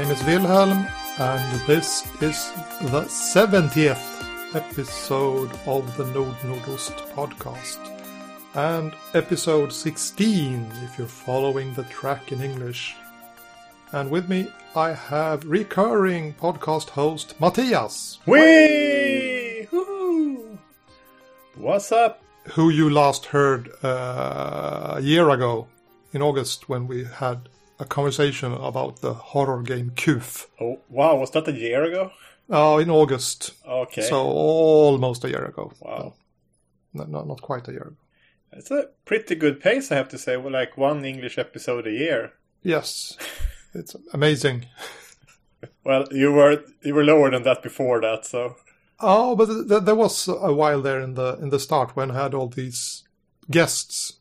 name is Wilhelm, and this is the 70th episode of the Nord Nordost podcast. And episode 16 if you're following the track in English. And with me, I have recurring podcast host Mattias, Whee! Woo! What's up? who you last heard uh, a year ago in August when we had a conversation about the horror game Kuf. Oh, wow, was that a year ago? Oh, in August. Okay. So almost a year ago. wow. No, not, not quite a year ago. It's a pretty good pace, I have to say. Well, like one English episode a year. Yes. it's amazing. Well, you were you were lower than that before that, so Oh, but th- th- there was a while there in the in the start when I had all these guests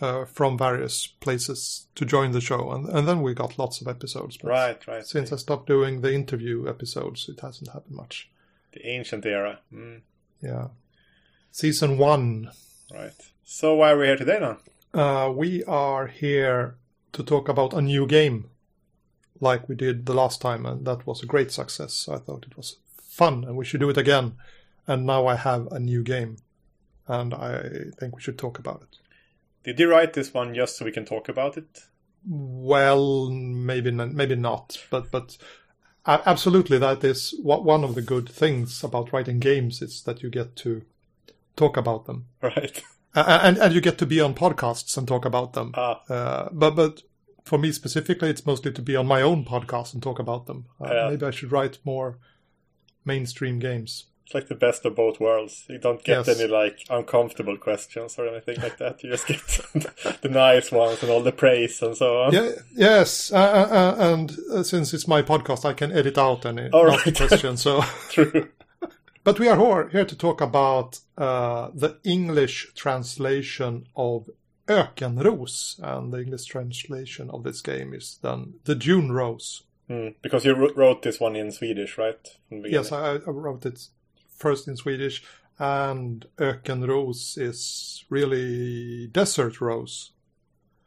uh, from various places to join the show, and and then we got lots of episodes. But right, right. Since I stopped doing the interview episodes, it hasn't happened much. the ancient era. Mm, Yeah. Season one. right. So why are we here today then? Uh, we are here to talk about a new game, like we did the last time, and that was a great success. So I thought it was fun, and we should do it again. And now I have a new game, and I think we should talk about it. Did you write this one just so we can talk about it? Well, maybe maybe not, but but absolutely, that is what one of the good things about writing games is that you get to talk about them, Right. And and you get to be on podcasts and talk about them. Ah, Uh, but but for me specifically, it's mostly to be on my own podcast and talk about them. Uh, Yeah. Maybe I should write more mainstream games. It's like the best of both worlds. You don't get Yes. any like uncomfortable questions or anything like that. You just get the nice ones and all the praise and so on. Yeah, yes, uh, uh, uh, and uh, since it's my podcast, I can edit out any All right. questions. So, True. but we are here, here to talk about uh, the English translation of Ökenros, and the English translation of this game is then the Dune Rose. Hmm, because you wrote this one in Swedish, right? Yes. I, I wrote it first in Swedish, and Ökenros is really desert rose.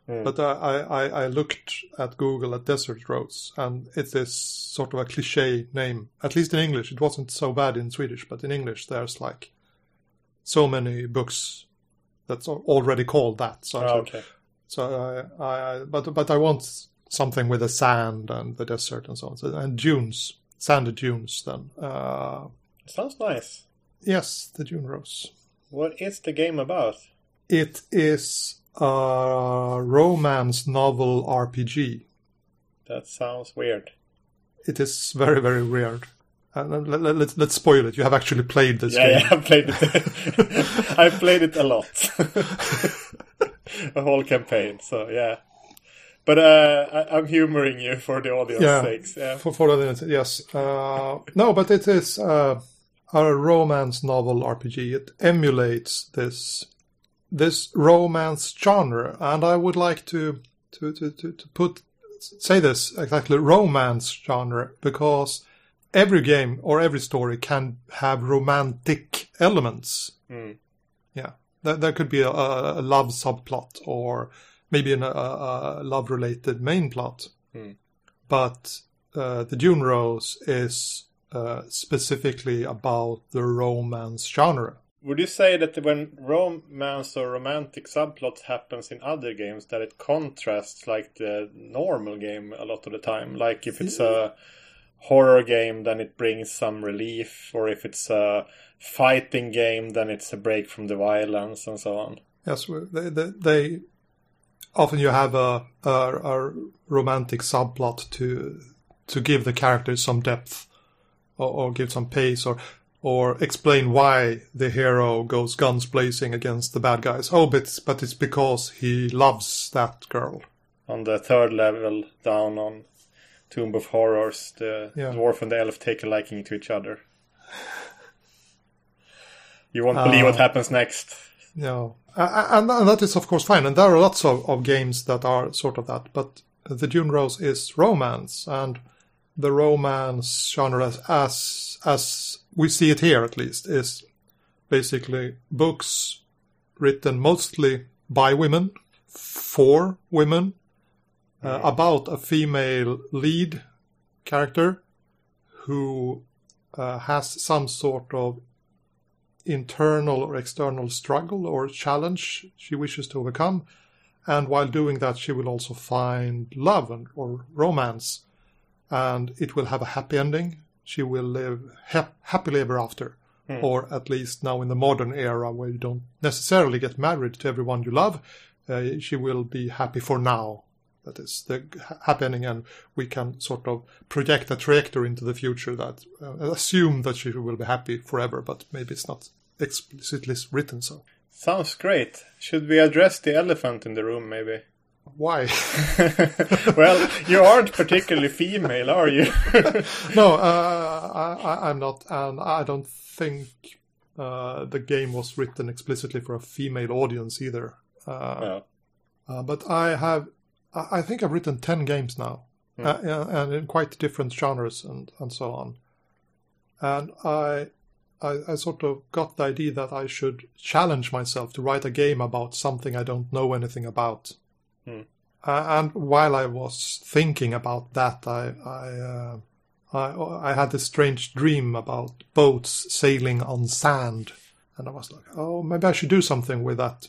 Hmm. But I, I, I looked at Google at desert rose, and it is sort of a cliche name. At least in English, it wasn't so bad in Swedish, but in English, there's like so many books that's al- already called that. So, I Ah, okay. so I, I, but but I want something with the sand and the desert and so on, so, and dunes, sanded dunes. Then, uh, Sounds nice. yes, the Dune Rose. What is the game about? It is a romance novel RPG. That sounds weird. It is very very weird. And let, let, let's let's spoil it. You have actually played this Yeah, game. yeah, I've played it. I've played it a lot. a whole campaign, so yeah. But uh, I, I'm humoring you for the audience Yeah. sakes. Yeah. For, for the audience, yes, uh, no, but it is uh, a romance novel RPG. It emulates this this romance genre, and I would like to to to to, to put say this exactly romance genre because every game or every story can have romantic elements. Hmm. Yeah, there, there could be a, a love subplot or maybe an, a, a love related main plot Hmm. but uh, the Dune Rose is uh, specifically about the romance genre. Would you say that when romance or romantic subplots happens in other games, that it contrasts like the normal game a lot of the time? Like if it's a horror game, then it brings some relief, or if it's a fighting game, then it's a break from the violence and so on. Yes, they, they, they often you have a, a, a romantic subplot to to give the characters some depth or, or give some pace or or explain why the hero goes guns blazing against the bad guys. Oh, but it's, but it's because he loves that girl. On the third level down on Tomb of Horrors, the Yeah. dwarf and the elf take a liking to each other. You won't believe what Ah. happens next. No, Uh, and, and that is of course fine. And there are lots of, of games that are sort of that. But the Dune Rose is romance, and the romance genre, as as, we see it here at least, is basically books written mostly by women for women uh, about a female lead character who uh, has some sort of internal or external struggle or challenge she wishes to overcome. And while doing that, she will also find love and, or romance. And it will have a happy ending. She will live ha- happily ever after. Hmm. Or at least now in the modern era where you don't necessarily get married to everyone you love, uh, she will be happy for now. That is the ha- happy ending, and we can sort of project a trajectory into the future that uh, assume that she will be happy forever, but maybe it's not explicitly written so. Sounds great. Should we address the elephant in the room, maybe? Why? well, you aren't particularly female, are you? no, uh, I, I- I'm not, and I don't think uh, the game was written explicitly for a female audience either. Uh, no. uh, but I have, I think I've written ten games now, uh, and in quite different genres and and so on. And I, I, I sort of got the idea that I should challenge myself to write a game about something I don't know anything about. Hmm. Uh, and while I was thinking about that, I I, uh, I I had this strange dream about boats sailing on sand, and I was like, oh, maybe I should do something with that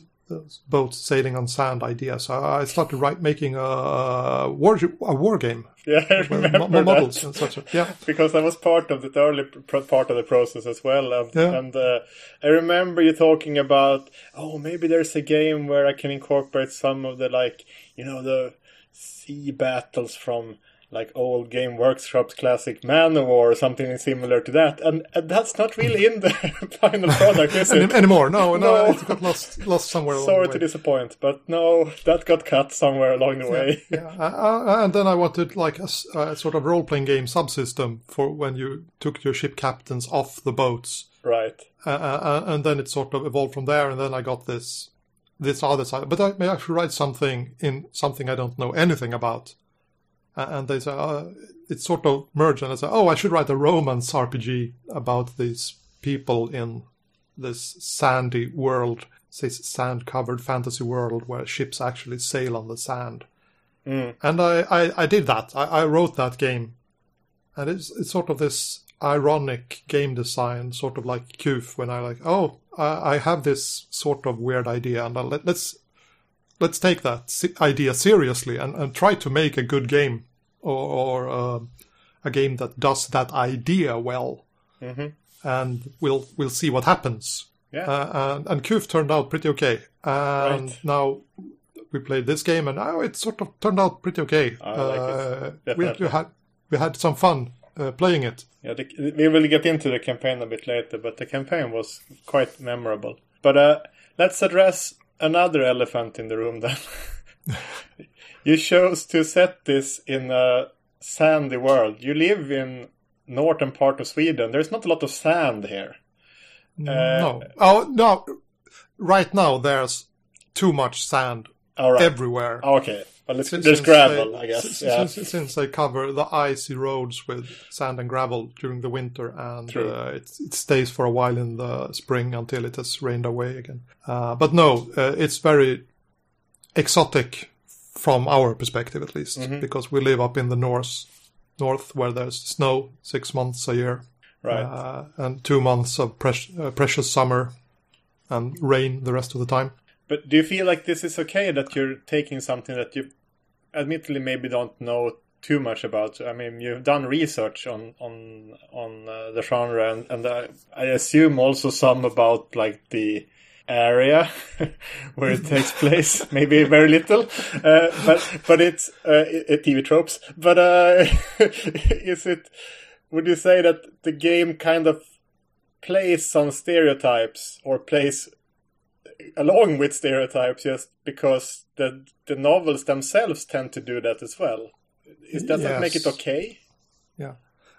boats sailing on sand idea. So I started write, making a war a war game Yeah, I remember mo- mo- models that. and such. Yeah, because I was part of the early part of the process as well, and, Yeah. and uh, I remember you talking about, oh, maybe there's a game where I can incorporate some of the like, you know, the sea battles from like old Game Workshop's classic Man O' War or something similar to that, and, and that's not really in the final product, is Any, it? anymore? No, no, No. it got lost lost somewhere. along Sorry to disappoint, but no, that got cut somewhere along the way. Yeah, uh, uh, and then I wanted like a sort of role playing game subsystem for when you took your ship captains off the boats, right. uh, uh, and then it sort of evolved from there. And then I got this this other side, but I may actually write something in something I don't know anything about. And they say uh, it's sort of merged, and I say, oh, I should write a romance RPG about these people in this sandy world, say sand covered fantasy world where ships actually sail on the sand. Mm. And I, I, I did that. I, I wrote that game. And it's, it's sort of this ironic game design, sort of like Kuf, when I like, oh, I, I have this sort of weird idea, and I, let, let's let's take that idea seriously and, and try to make a good game or, or uh, a game that does that idea well, hmm and we'll we'll see what happens. Yeah. Uh, and, and Kuf turned out pretty okay. And Right. now we played this game, and now it sort of turned out pretty okay. I like it. Uh, we, we had we had some fun uh, playing it. Yeah, the, we will get into the campaign a bit later, but the campaign was quite memorable. But uh, let's address another elephant in the room then. you chose to set this in a sandy world. You live in northern part of Sweden. There's not a lot of sand here. Uh, no, oh no! Right now, there's too much sand All right. everywhere. okay. Well, it's, Since- there's since gravel, they- I guess. Since, yeah. since, since they cover the icy roads with sand and gravel during the winter, and uh, it, it stays for a while in the spring until it has rained away again. Uh, but no, uh, it's very exotic from our perspective, at least, Mhm. because we live up in the north, north where there's snow six months a year, right. uh, and two months of pres- uh, precious summer, and rain the rest of the time. But do you feel like this is okay that you're taking something that you admittedly maybe don't know too much about? I mean, you've done research on on on uh, the genre, and, and uh, I assume also some about like the area where it takes place. maybe very little, uh, but but it's uh, i- i- TV tropes. But uh, is it? Would you say that the game kind of plays on stereotypes or plays along with stereotypes just because the the novels themselves tend to do that as well. Is that make it Yes. okay?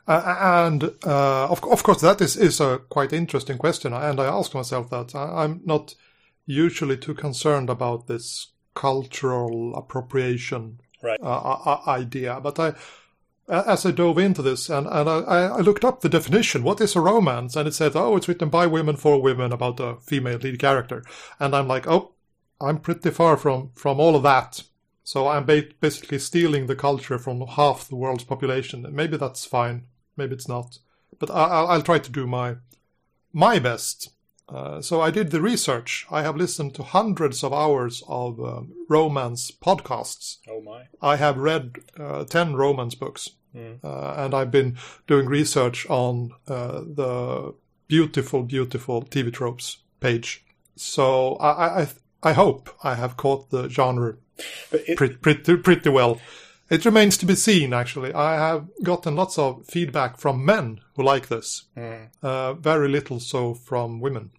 Uh, and uh, of, of course, that is, is a quite interesting question. And I ask myself that. I, I'm not usually too concerned about this cultural appropriation Right. uh, idea. But I, as I dove into this and, and I, I looked up the definition, what is a romance? And it said, oh, it's written by women for women about a female lead character. And I'm like, oh, I'm pretty far from, from all of that. So I'm ba- basically stealing the culture from half the world's population. Maybe that's fine. Maybe it's not. But I- I'll, I'll try to do my my best. Uh, so I did the research. I have listened to hundreds of hours of um, romance podcasts. Oh my. I have read uh, 10 romance books. Uh, and I've been doing research on uh, the beautiful, beautiful TV tropes page. So I, I, I hope I have caught the genre it, pretty, pretty, pretty well. It remains to be seen, actually. I have gotten lots of feedback from men who like this. Uh, very little so from women.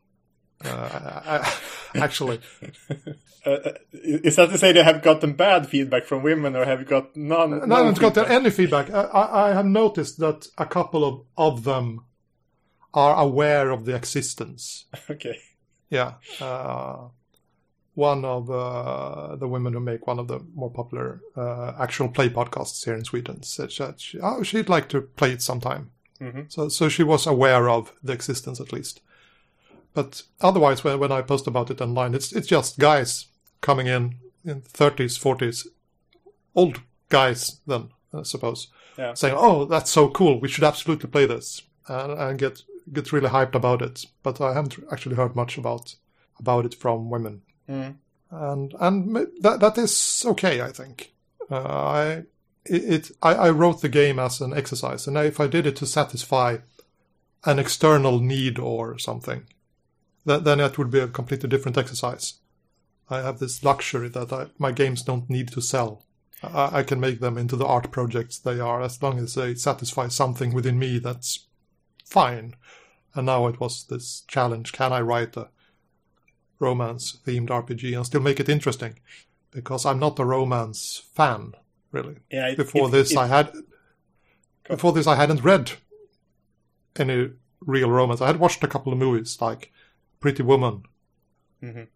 Uh, actually, uh, uh, is that to say they have gotten bad feedback from women, or have you got none? no, I haven't feedback? gotten any feedback. I, I, I have noticed that a couple of, of them are aware of the existence. Okay. Yeah. Uh, one of uh, the women who make one of the more popular uh, actual play podcasts here in Sweden said that she, oh, she'd like to play it sometime. Mhm. So, so she was aware of the existence at least. But otherwise, when, when I post about it online, it's it's just guys coming in in 30s, 40s, old guys then, I suppose, Yeah. saying, "Oh, that's so cool! We should absolutely play this," and, and get get really hyped about it. But I haven't actually heard much about about it from women, Mm. and and that that is okay, I think. Uh, I it, it I, I wrote the game as an exercise, and if I did it to satisfy an external need or something, that, then it would be a completely different exercise. I have this luxury that I, my games don't need to sell. I, I can make them into the art projects they are as long as they satisfy something within me that's fine. And now it was this challenge can I write a romance themed RPG and still make it interesting? Because I'm not a romance fan, really. Yeah. It, Before it- this, it- I had before this I hadn't read any real romance. I had watched a couple of movies like Pretty Woman, Mhm.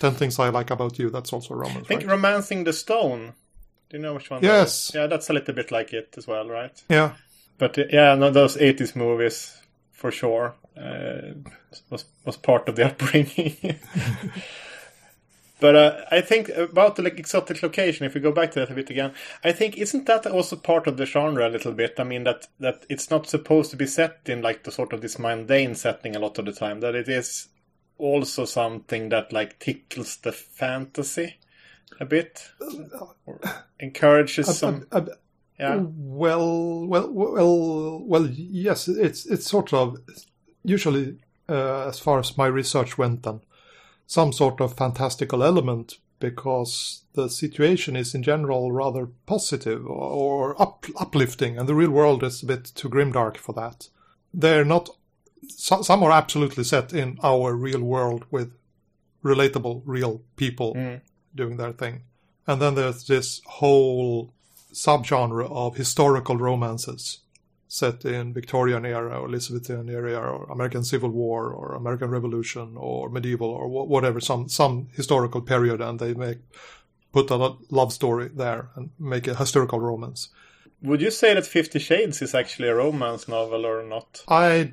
Ten Things I Like About You. That's also romance, I think right? Romancing the Stone. Do you know which one? Yes. Yeah, that's a little bit like it as well, right? yeah, But uh, yeah, no, those '80s movies for sure uh, was was part of the upbringing. but uh, I think about the like, exotic location. If we go back to that a bit again, I think isn't that also part of the genre a little bit? I mean that that it's not supposed to be set in like the sort of this mundane setting a lot of the time. That it is also something that like tickles the fantasy a bit, or encourages some. Yeah. Well, well, well, well. Yes, it's it's sort of usually, uh, as far as my research went, then some sort of fantastical element because the situation is in general rather positive or, up, uplifting, and the real world is a bit too grimdark for that. They're not. So, some are absolutely set in our real world with relatable, real people Mm. doing their thing, and then there's this whole subgenre of historical romances set in Victorian era or Elizabethan era or American Civil War or American Revolution or medieval or wha- whatever some some historical period and they make put a lo- love story there and make a historical romance. Would you say that Fifty Shades is actually a romance novel or not? I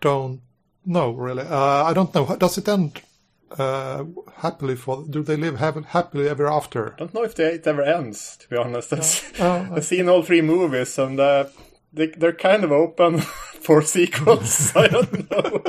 don't know really. Uh, I don't know. Does it end uh, happily for? Do they live happily ever after? I don't know if they, it ever ends, to be honest. Uh, I've seen all three movies and uh, they, they're kind of open for sequels. I don't know.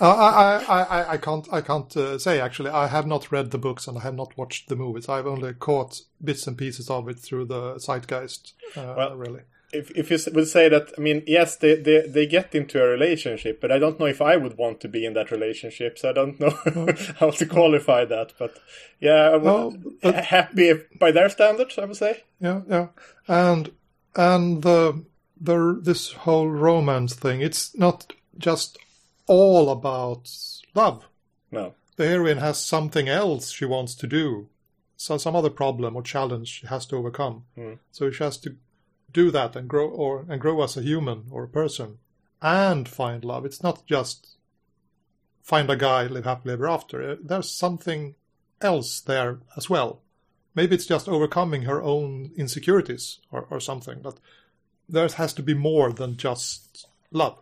Uh, I, I, I, I can't I can't uh, say actually. I have not read the books and I have not watched the movies. I've only caught bits and pieces of it through the zeitgeist. Uh, Well- really, if, if you would say that, I mean, yes, they, they, they get into a relationship, but I don't know if I would want to be in that relationship, so I don't know how to qualify that. But yeah, I would- Well, but- happy by their standards, I would say. yeah, yeah, and and the the this whole romance thing. It's not just all about love. No. The heroine has something else she wants to do, so some other problem or challenge she has to overcome. Mm. So she has to do that and grow or and grow as a human or a person and find love. It's not just find a guy, live happily ever after. Uh, There's something else there as well. Maybe it's just overcoming her own insecurities or, or something, but there has to be more than just love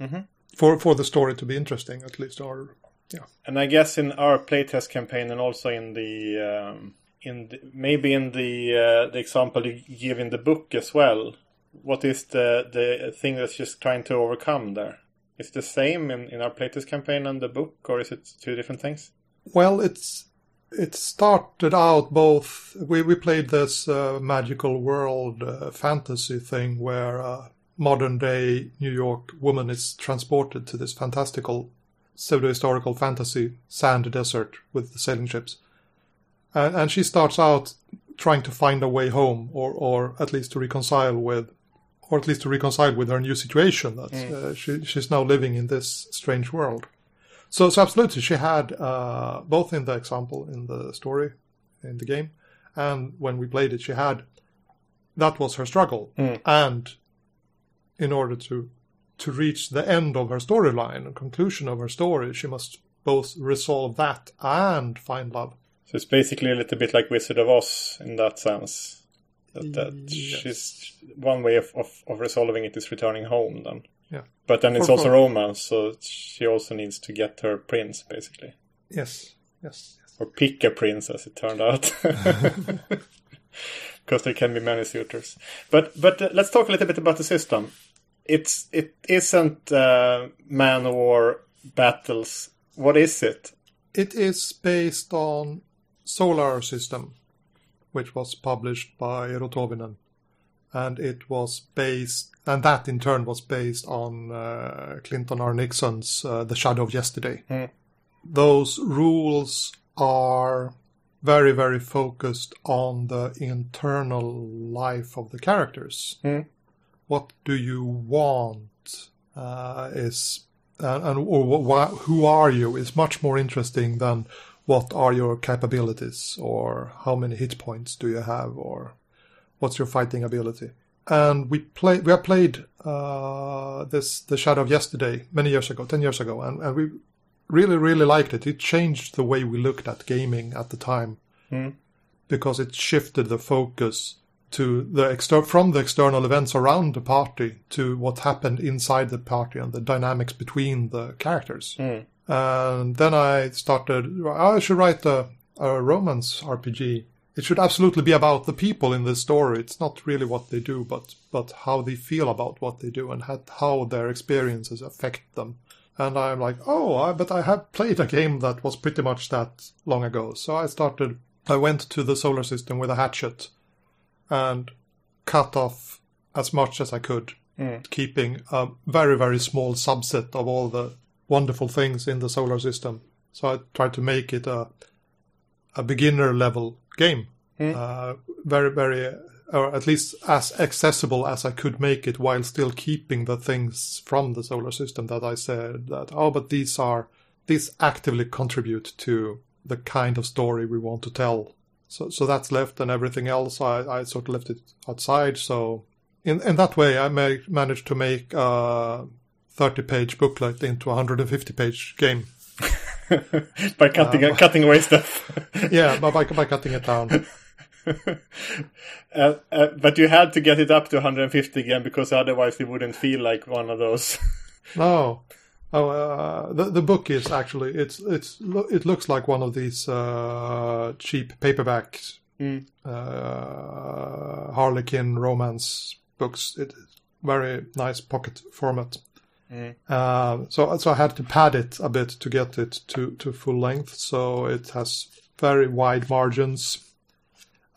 Mhm. for for the story to be interesting, at least. Or yeah, And I guess in our playtest campaign and also in the um, in the, maybe in the uh, the example you give in the book as well. What is the the thing that's just trying to overcome there? Is it the same in, in our playtest campaign and the book, or is it two different things? Well, it's it started out both. We we played this uh, magical world uh, fantasy thing where a modern day New York woman is transported to this fantastical pseudo historical fantasy sand desert with the sailing ships, and, and she starts out trying to find a way home, or or at least to reconcile with. Or at least to reconcile with her new situation that uh, she, she's now living in this strange world. So, so absolutely, she had uh, both in the example in the story, in the game, and when we played it, she had that was her struggle, Mm. and in order to to reach the end of her storyline, the conclusion of her story, she must both resolve that and find love. So it's basically a little bit like Wizard of Oz in that sense. That, that Yes. she's one way of, of, of resolving it is returning home then. Yeah. But then it's For- also for- romance, so she also needs to get her prince basically. Yes, yes, yes. Or pick a prince as it turned out. Because there can be many suitors. But but uh, let's talk a little bit about the system. It's it isn't uh, Man O' War battles. What is it? It is based on Solar System, which was published by Tuovinen, and it was based, and that in turn was based on uh, Clinton R. Nixon's uh, The Shadow of Yesterday. Hmm. Those rules are very, very focused on the internal life of the characters. Hmm. What do you want? Uh, is and, and or wh- who are you is much more interesting than what are your capabilities or how many hit points do you have or what's your fighting ability. And we play we have played uh, this the Shadow of Yesterday many years ago, ten years ago, and, and we really really liked it. It changed the way we looked at gaming at the time Hmm. because it shifted the focus to the exter- from the external events around the party to what happened inside the party and the dynamics between the characters. Hmm. And then I started. I should write a, a romance RPG. It should absolutely be about the people in the story. It's not really what they do, but but how they feel about what they do and how, their experiences affect them. And I'm like, oh, I, but I have played a game that was pretty much that long ago. So I started. I went to the solar system with a hatchet and cut off as much as I could, Mm. keeping a very very small subset of all the wonderful things in the solar system. So I tried to make it a a beginner level game, Mm. uh, very very, or at least as accessible as I could make it, while still keeping the things from the solar system that I said that oh, but these are these actively contribute to the kind of story we want to tell. So so that's left, and everything else I, I sort of left it outside. So in in that way, I may, managed to make a thirty page booklet into a hundred and fifty page game. by cutting Um, cutting away stuff. Yeah, by, by by cutting it down. uh, uh, but you had to get it up to 150 again because otherwise it wouldn't feel like one of those. No. Oh, uh, the the book is actually it's it's it looks like one of these uh, cheap paperback Mm. uh, Harlequin romance books. It's very nice pocket format. Mm. Uh, so so I had to pad it a bit to get it to to full length. So it has very wide margins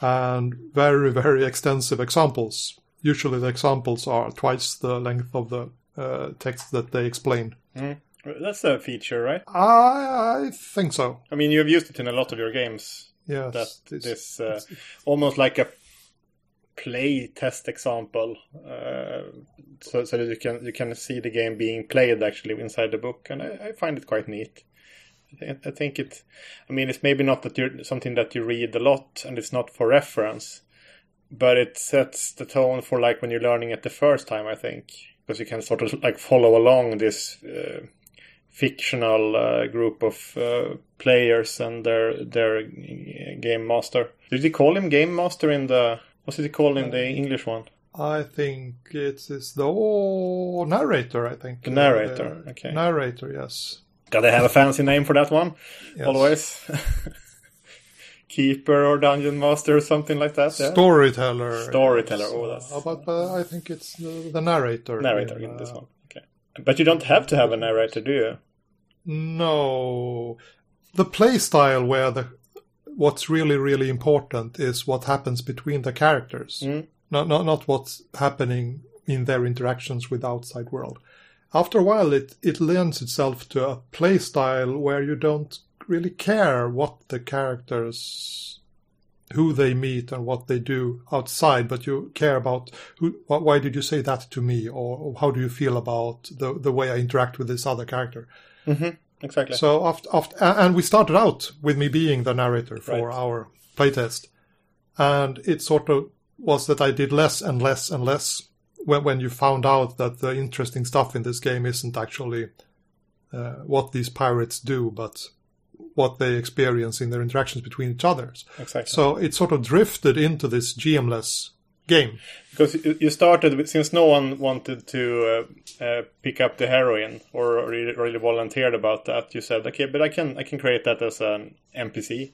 and very very extensive examples. Usually the examples are twice the length of the uh, text that they explain. Mm. That's a feature, right? I, I think so. I mean, you have used it in a lot of your games. Yes. That it's- this uh, almost like a play test example, uh, so so that you can you can see the game being played actually inside the book, and I, I find it quite neat. I I think it. I mean, it's maybe not that you're something that you read a lot, and it's not for reference, but it sets the tone for like when you're learning it the first time. I think because you can sort of like follow along this uh, fictional uh, group of uh, players and their their uh, game master. Did you call him game master in the? What did he call in the English one? I think it is the oh, narrator. I think The narrator, Uh, okay. Narrator. Yes. Gotta have a fancy name for that one. yes. Always. keeper or dungeon master or something like that. Yeah? Storyteller. Storyteller. Oh, that's Uh, but uh, I think it's the, the narrator. narrator in, in this uh, one. Okay, but you don't have to have a narrator, do you? No, the play style where the what's really really important is what happens between the characters, Mm. not not not what's happening in their interactions with the outside world. After a while, it it lends itself to a play style where you don't really care what the characters who they meet and what they do outside, but you care about who. Why did you say that to me, or how do you feel about the the way I interact with this other character? Mm-hmm. Exactly. So after, after and we started out with me being the narrator for Right. our playtest, and it sort of was that I did less and less and less when when you found out that the interesting stuff in this game isn't actually uh, what these pirates do, but what they experience in their interactions between each other. exactly. So it sort of drifted into this GM-less game. Because you started with, since no one wanted to uh, uh, pick up the heroine or really, really volunteered about that, you said, okay, but I can I can create that as an NPC,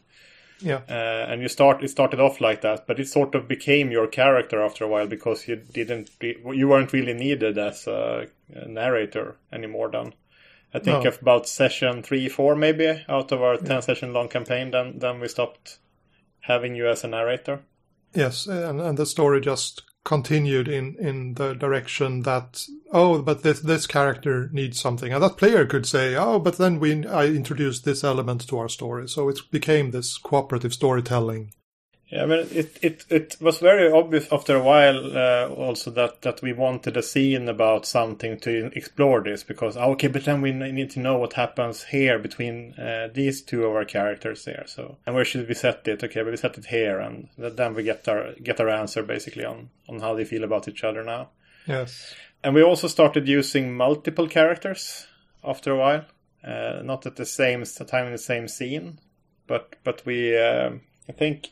Yeah. uh, and you start it started off like that, but it sort of became your character after a while because you didn't re- you weren't really needed as a, narrator anymore. Then I think No. of about session three four maybe out of our ten session long campaign, then then we stopped having you as a narrator. Yes, and, and the story just continued in, in the direction that oh, but this this character needs something, and that player could say oh, but then we I introduced this element to our story, so it became this cooperative storytelling. Yeah, I mean, it, it, it was very obvious after a while uh, also that, that we wanted a scene about something to explore this because, ah, okay, but then we need to know what happens here between uh, these two of our characters here. So, and where should we set it? Okay, but we set it here, and then we get our get our answer basically on on how they feel about each other now. Yes, And we also started using multiple characters after a while, uh, not at the same time in the same scene, but but we um I think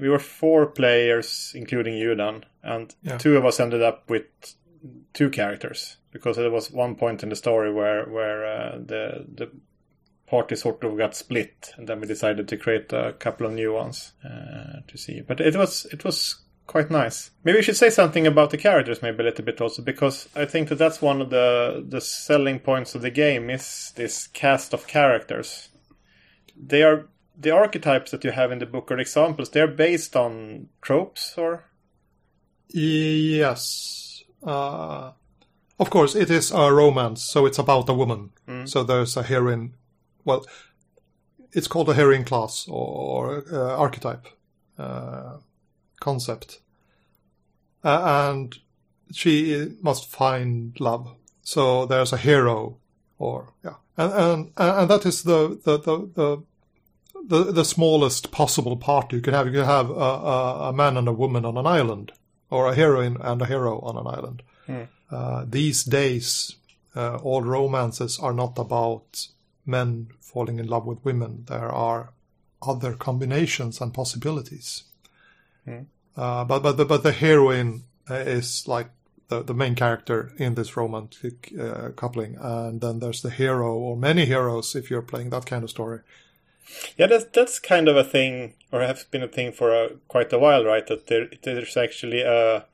we were four players, including you, Dan, and Yeah. two of us ended up with two characters because there was one point in the story where where uh, the the party sort of got split, and then we decided to create a couple of new ones uh, to see. But it was it was quite nice. Maybe we should say something about the characters, maybe a little bit also, because I think that that's one of the the selling points of the game is this cast of characters. They are the archetypes that you have in the book or examples. They're based on tropes, or yes. Uh, of course, it is a romance, so it's about a woman. So there's a heroine. Well, it's called a heroine class or uh, archetype uh, concept, uh, and she must find love. So there's a hero, or yeah, and and and that is the the the. the the, the smallest possible party you can have. You can have a, a, a man and a woman on an island, or a heroine and a hero on an island. Uh, these days, uh, all romances are not about men falling in love with women. There are other combinations and possibilities. Uh, but but the, but the heroine uh, is like the, the main character in this romantic uh, coupling, and then there's the hero or many heroes if you're playing that kind of story. Yeah, that's that's kind of a thing, or has been a thing for a, quite a while, right? That there, there's actually a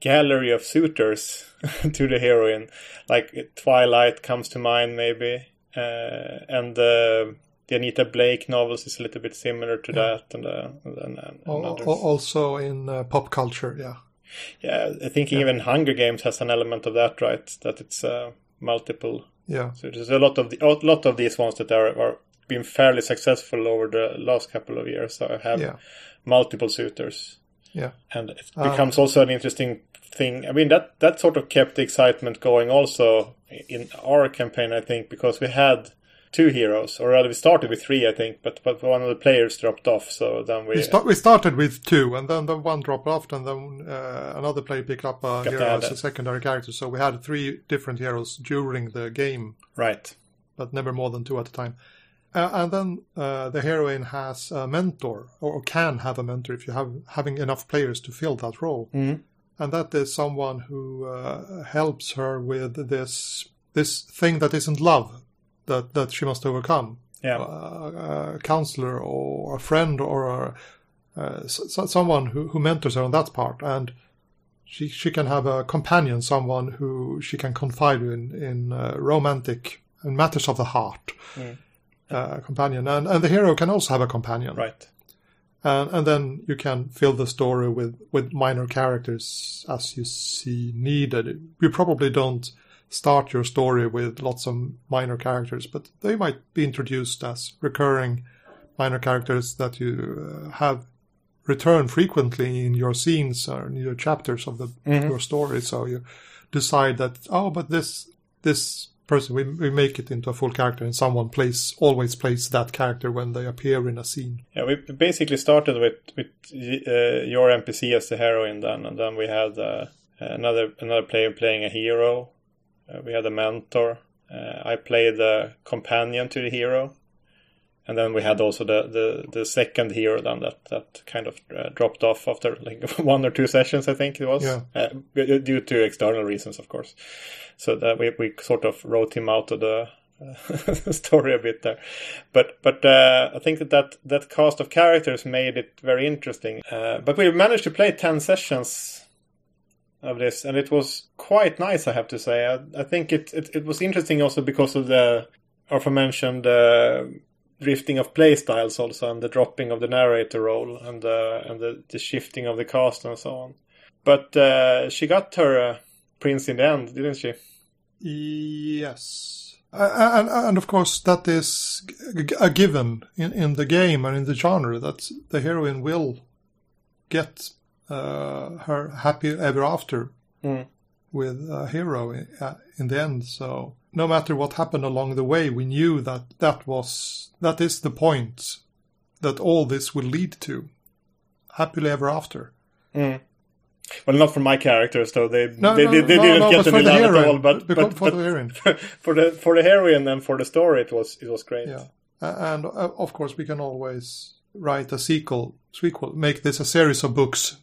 gallery of suitors to the heroine. Like Twilight comes to mind, maybe, uh, and uh, the Anita Blake novels is a little bit similar to that, and, uh, and, and, and Al- others. al- Also in uh, pop culture, yeah. Yeah, I think even Hunger Games has an element of that, right? That it's uh, multiple. Yeah. So there's a lot of the, a lot of these ones that are, are been fairly successful over the last couple of years. So I have Yeah. multiple suitors, Yeah. and it Ah. becomes also an interesting thing. I mean that that sort of kept the excitement going also in our campaign, I think, because we had two heroes, or rather we started with three, I think, but but one of the players dropped off, so then we We, start, we started with two, and then the one dropped off, and then uh, another player picked up a hero as a secondary character. So we had three different heroes during the game, right. but never more than two at a time. Uh, and then uh, the heroine has a mentor, or can have a mentor if you have having enough players to fill that role. Mhm. And that is someone who uh, helps her with this this thing that isn't love that that she must overcome. Yeah. uh, a counselor or a friend or a, uh, s- s- someone who, who mentors her on that part, and she she can have a companion, someone who she can confide in in uh, romantic and matters of the heart. Mm. Uh, companion, and and the hero can also have a companion, Right. and and then you can fill the story with with minor characters as you see needed. You probably don't start your story with lots of minor characters, but they might be introduced as recurring minor characters that you uh, have return frequently in your scenes or in your chapters of the Mhm. your story. So you decide that oh, but this this person we, we make it into a full character, and someone plays always plays that character when they appear in a scene. Yeah, we basically started with with uh, your NPC as the heroine, then, and then we had uh, another another player playing a hero. Uh, we had a mentor. Uh, I played the companion to the hero, and then we had also the the, the second hero then that that kind of uh, dropped off after like one or two sessions, I think it was, Yeah. uh, due to external reasons, of course. So that we we sort of wrote him out of the uh, story a bit there, but but uh, I think that, that that cast of characters made it very interesting. Uh, but we managed to play ten sessions of this, and it was quite nice, I have to say. I, I think it, it it was interesting also because of the aforementioned uh, drifting of playstyles also, and the dropping of the narrator role, and uh, and the, the shifting of the cast and so on. But uh, she got her uh, prince in the end, didn't she? Yes. And, and of course, that is a given in, in the game and in the genre that the heroine will get uh, her happy ever after Mm. With a hero in, the end. So no matter what happened along the way, we knew that that was that is the point that all this will lead to happily ever after. Mm. Well, not for my characters though. They No, they, no, they, they no, didn't no, get any love at all. But but, for but the heroine. for the for the heroine and for the story, it was it was great. Yeah, and uh, of course we can always write a sequel, sequel, make this a series of books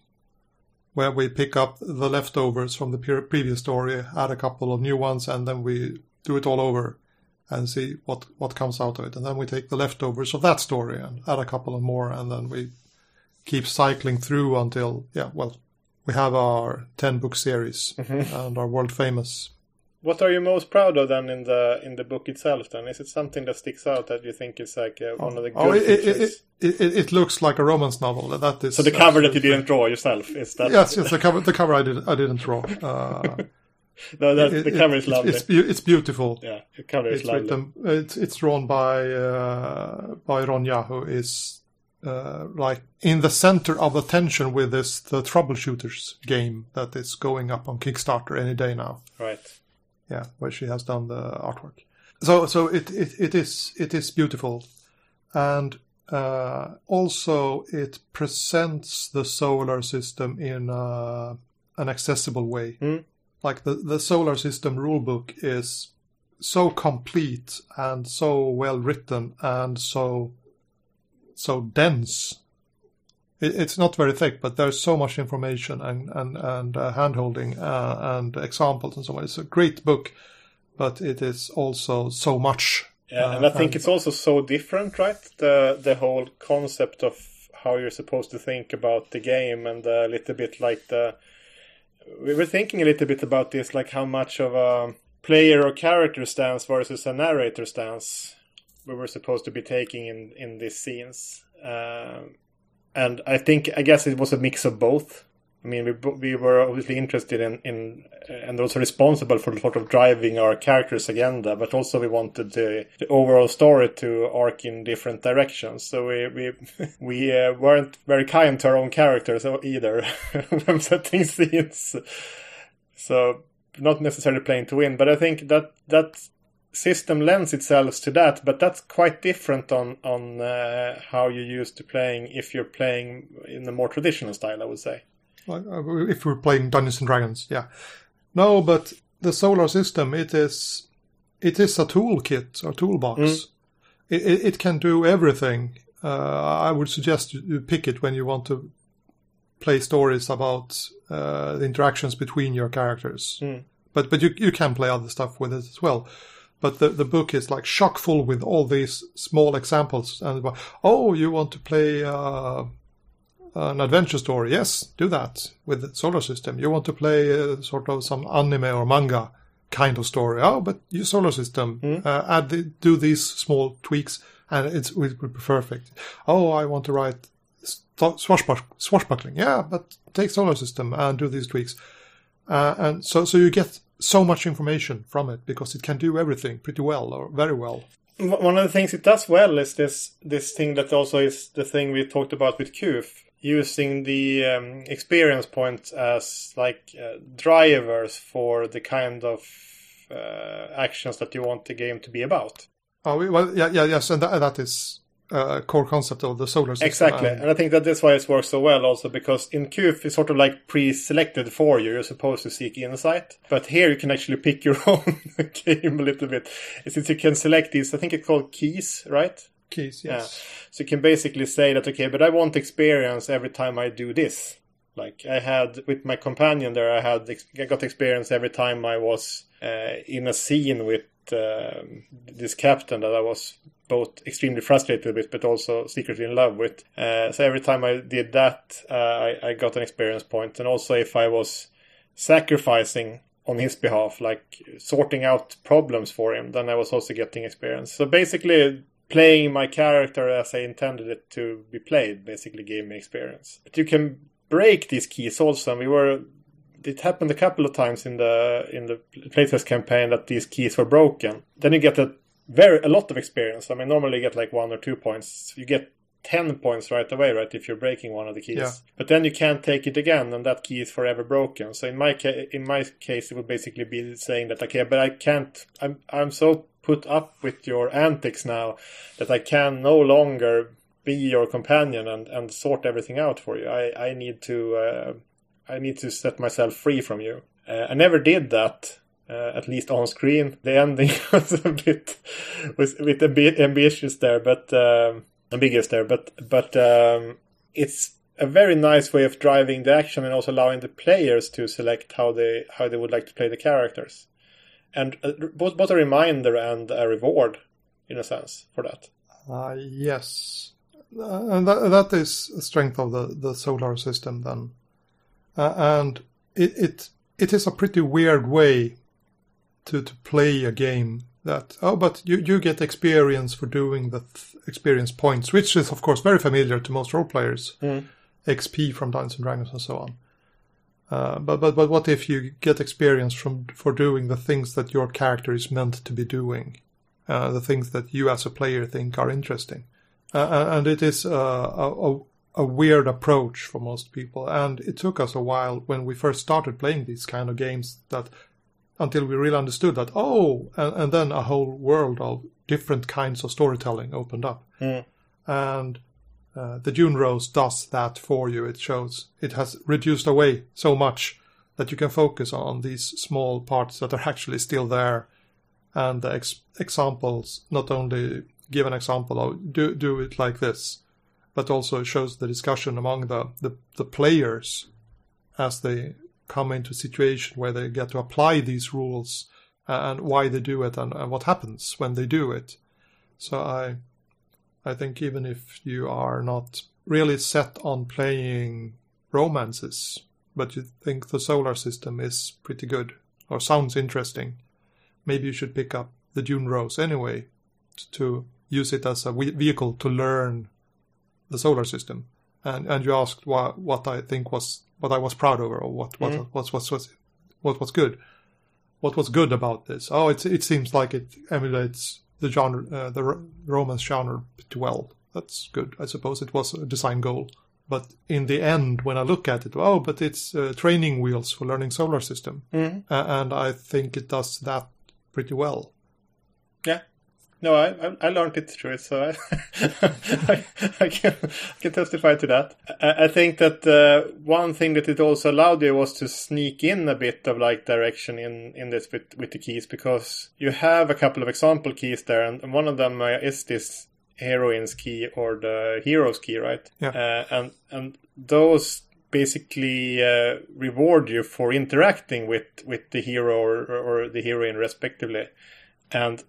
where we pick up the leftovers from the pre- previous story, add a couple of new ones, and then we do it all over and see what what comes out of it. And then we take the leftovers of that story and add a couple of more, and then we keep cycling through until yeah, well, we have our ten book series mm-hmm. and our world famous What are you most proud of then in the in the book itself? Then is it something that sticks out that you think is like uh, one of the good Oh, it, it, features? it, it, it looks like a romance novel. That is so the cover that you didn't draw yourself is that? Yes, yes. The cover, the cover I did, I didn't draw. Uh, no, that, it- the cover is lovely. It's, it's beautiful. yeah, the cover is It's lovely. written. It's it's drawn by uh, by Ronja, who is uh, like in the center of attention with this the troubleshooters game that is going up on Kickstarter any day now. Right. Yeah, where she has done the artwork. So so it it, it is it is beautiful, and uh, also it presents the solar system in uh, an accessible way. Mm. Like the the solar system rulebook is so complete and so well written and so so dense. It, it's not very thick, but there's so much information and and and uh, handholding uh, and examples and so on. It's a great book, but it is also so much. Yeah, Uh, and I think and- it's also so different, right? The the whole concept of how you're supposed to think about the game, and a little bit like the we were thinking a little bit about this, like how much of a player or character stance versus a narrator stance we were supposed to be taking in in these scenes. Um, and I think I guess it was a mix of both. I mean, we we were obviously interested in in and also responsible for sort of driving our characters' agenda, but also we wanted the, the overall story to arc in different directions. So we we we uh, weren't very kind to our own characters either when setting scenes. So not necessarily playing to win, but I think that that system lends itself to that, but that's quite different on on uh, how you're used to playing if you're playing in a more traditional style, I would say. Uh, if we're playing Dungeons and Dragons, yeah. No, but the solar system it is it is a toolkit or toolbox. Mm. It, it, it can do everything. Uh, I would suggest you- you pick it when you want to play stories about uh, the interactions between your characters. Mm. But but you you can play other stuff with it as well. But the, the book is like chock full with all these small examples. And oh, you want to play uh, an adventure story? Yes, do that with the solar system. You want to play uh, sort of some anime or manga kind of story? Oh, but use solar system. Mm. Uh, add the, do these small tweaks, and it's it will be perfect. Oh, I want to write swashbuck- swashbuckling. Yeah, but take solar system and do these tweaks. Uh, and so, so you get so much information from it because it can do everything pretty well or very well. One of the things it does well is this this thing that also is the thing we talked about with Kuf, using the um, experience points as like uh, drivers for the kind of uh, actions that you want the game to be about. Oh well, yeah, yeah, yes, and that, that is uh, core concept of the solar system. Exactly, and, and I think that that's why it works so well also because in Kuf it's sort of like pre-selected for you. You're supposed to seek insight, but here you can actually pick your own game a little bit. Since you can select these, I think it's called keys, right? Keys, yes. Yeah. So you can basically say that okay, but I want experience every time I do this. Like I had with my companion there, I had I got experience every time I was uh, in a scene with uh, this captain that I was both extremely frustrated with, but also secretly in love with. Uh, so every time I did that, uh, I, I, got an experience point. And also if I was sacrificing on his behalf, like sorting out problems for him, then I was also getting experience. So basically, playing my character as I intended it to be played basically gave me experience. But you can break these keys also. And we were it happened a couple of times in the in the playtest campaign that these keys were broken. Then you get a very a lot of experience. I mean, normally you get like one or two points. You get 10 points right away, right, if you're breaking one of the keys. Yeah. But then you can't take it again, and that key is forever broken. So in my ca- in my case, it would basically be saying that okay, but I can't. I'm I'm so put up with your antics now that I can no longer be your companion and, and sort everything out for you. I I need to uh, I need to set myself free from you. Uh, I never did that uh, at least on screen. The ending was a bit was a bit ambi- ambitious there, but um, ambiguous there. But but um, it's a very nice way of driving the action and also allowing the players to select how they how they would like to play the characters, and uh, both both a reminder and a reward, in a sense, for that. Uh, yes, uh, and that, that is a strength of the the solar system then, uh, and it, it it is a pretty weird way to, to play a game that oh but you, you get experience for doing the th- experience points which is of course very familiar to most role players. Mm. xp from dungeons and dragons and so on. Uh, but but but what if you get experience from for doing the things that your character is meant to be doing? Uh, the things that you as a player think are interesting. Uh, and it is uh, a, a, a weird approach for most people. And it took us a while when we first started playing these kind of games that until we really understood that oh and, and then a whole world of different kinds of storytelling opened up Mm. and uh, the Dune Rose does that for you. It shows it has reduced away so much that you can focus on these small parts that are actually still there, and the ex- examples not only give an example of do do it like this, but also shows the discussion among the the, the players as they come into a situation where they get to apply these rules uh, and why they do it and, and what happens when they do it. So I I think even if you are not really set on playing romances, but you think the solar system is pretty good or sounds interesting, maybe you should pick up the Dune Rose anyway to use it as a vehicle to learn the solar system. And and you asked what what I think was what I was proud of or what what Mhm. what was was what was good. What was good about this? Oh, it it seems like it emulates the genre, uh, the ro- romance genre pretty well. That's good. I suppose it was a design goal. But in the end, when I look at it, oh, but it's uh, training wheels for learning solar system, Mm. uh, and I think it does that pretty well. No, I, I learned it through it, so I, I, I can I can testify to that. I, I think that uh, one thing that it also allowed you was to sneak in a bit of like direction in in this with with the keys because you have a couple of example keys there, and, and one of them uh, is this heroine's key or the hero's key, right? Yeah. Uh, and and those basically uh, reward you for interacting with with the hero or, or the heroine respectively and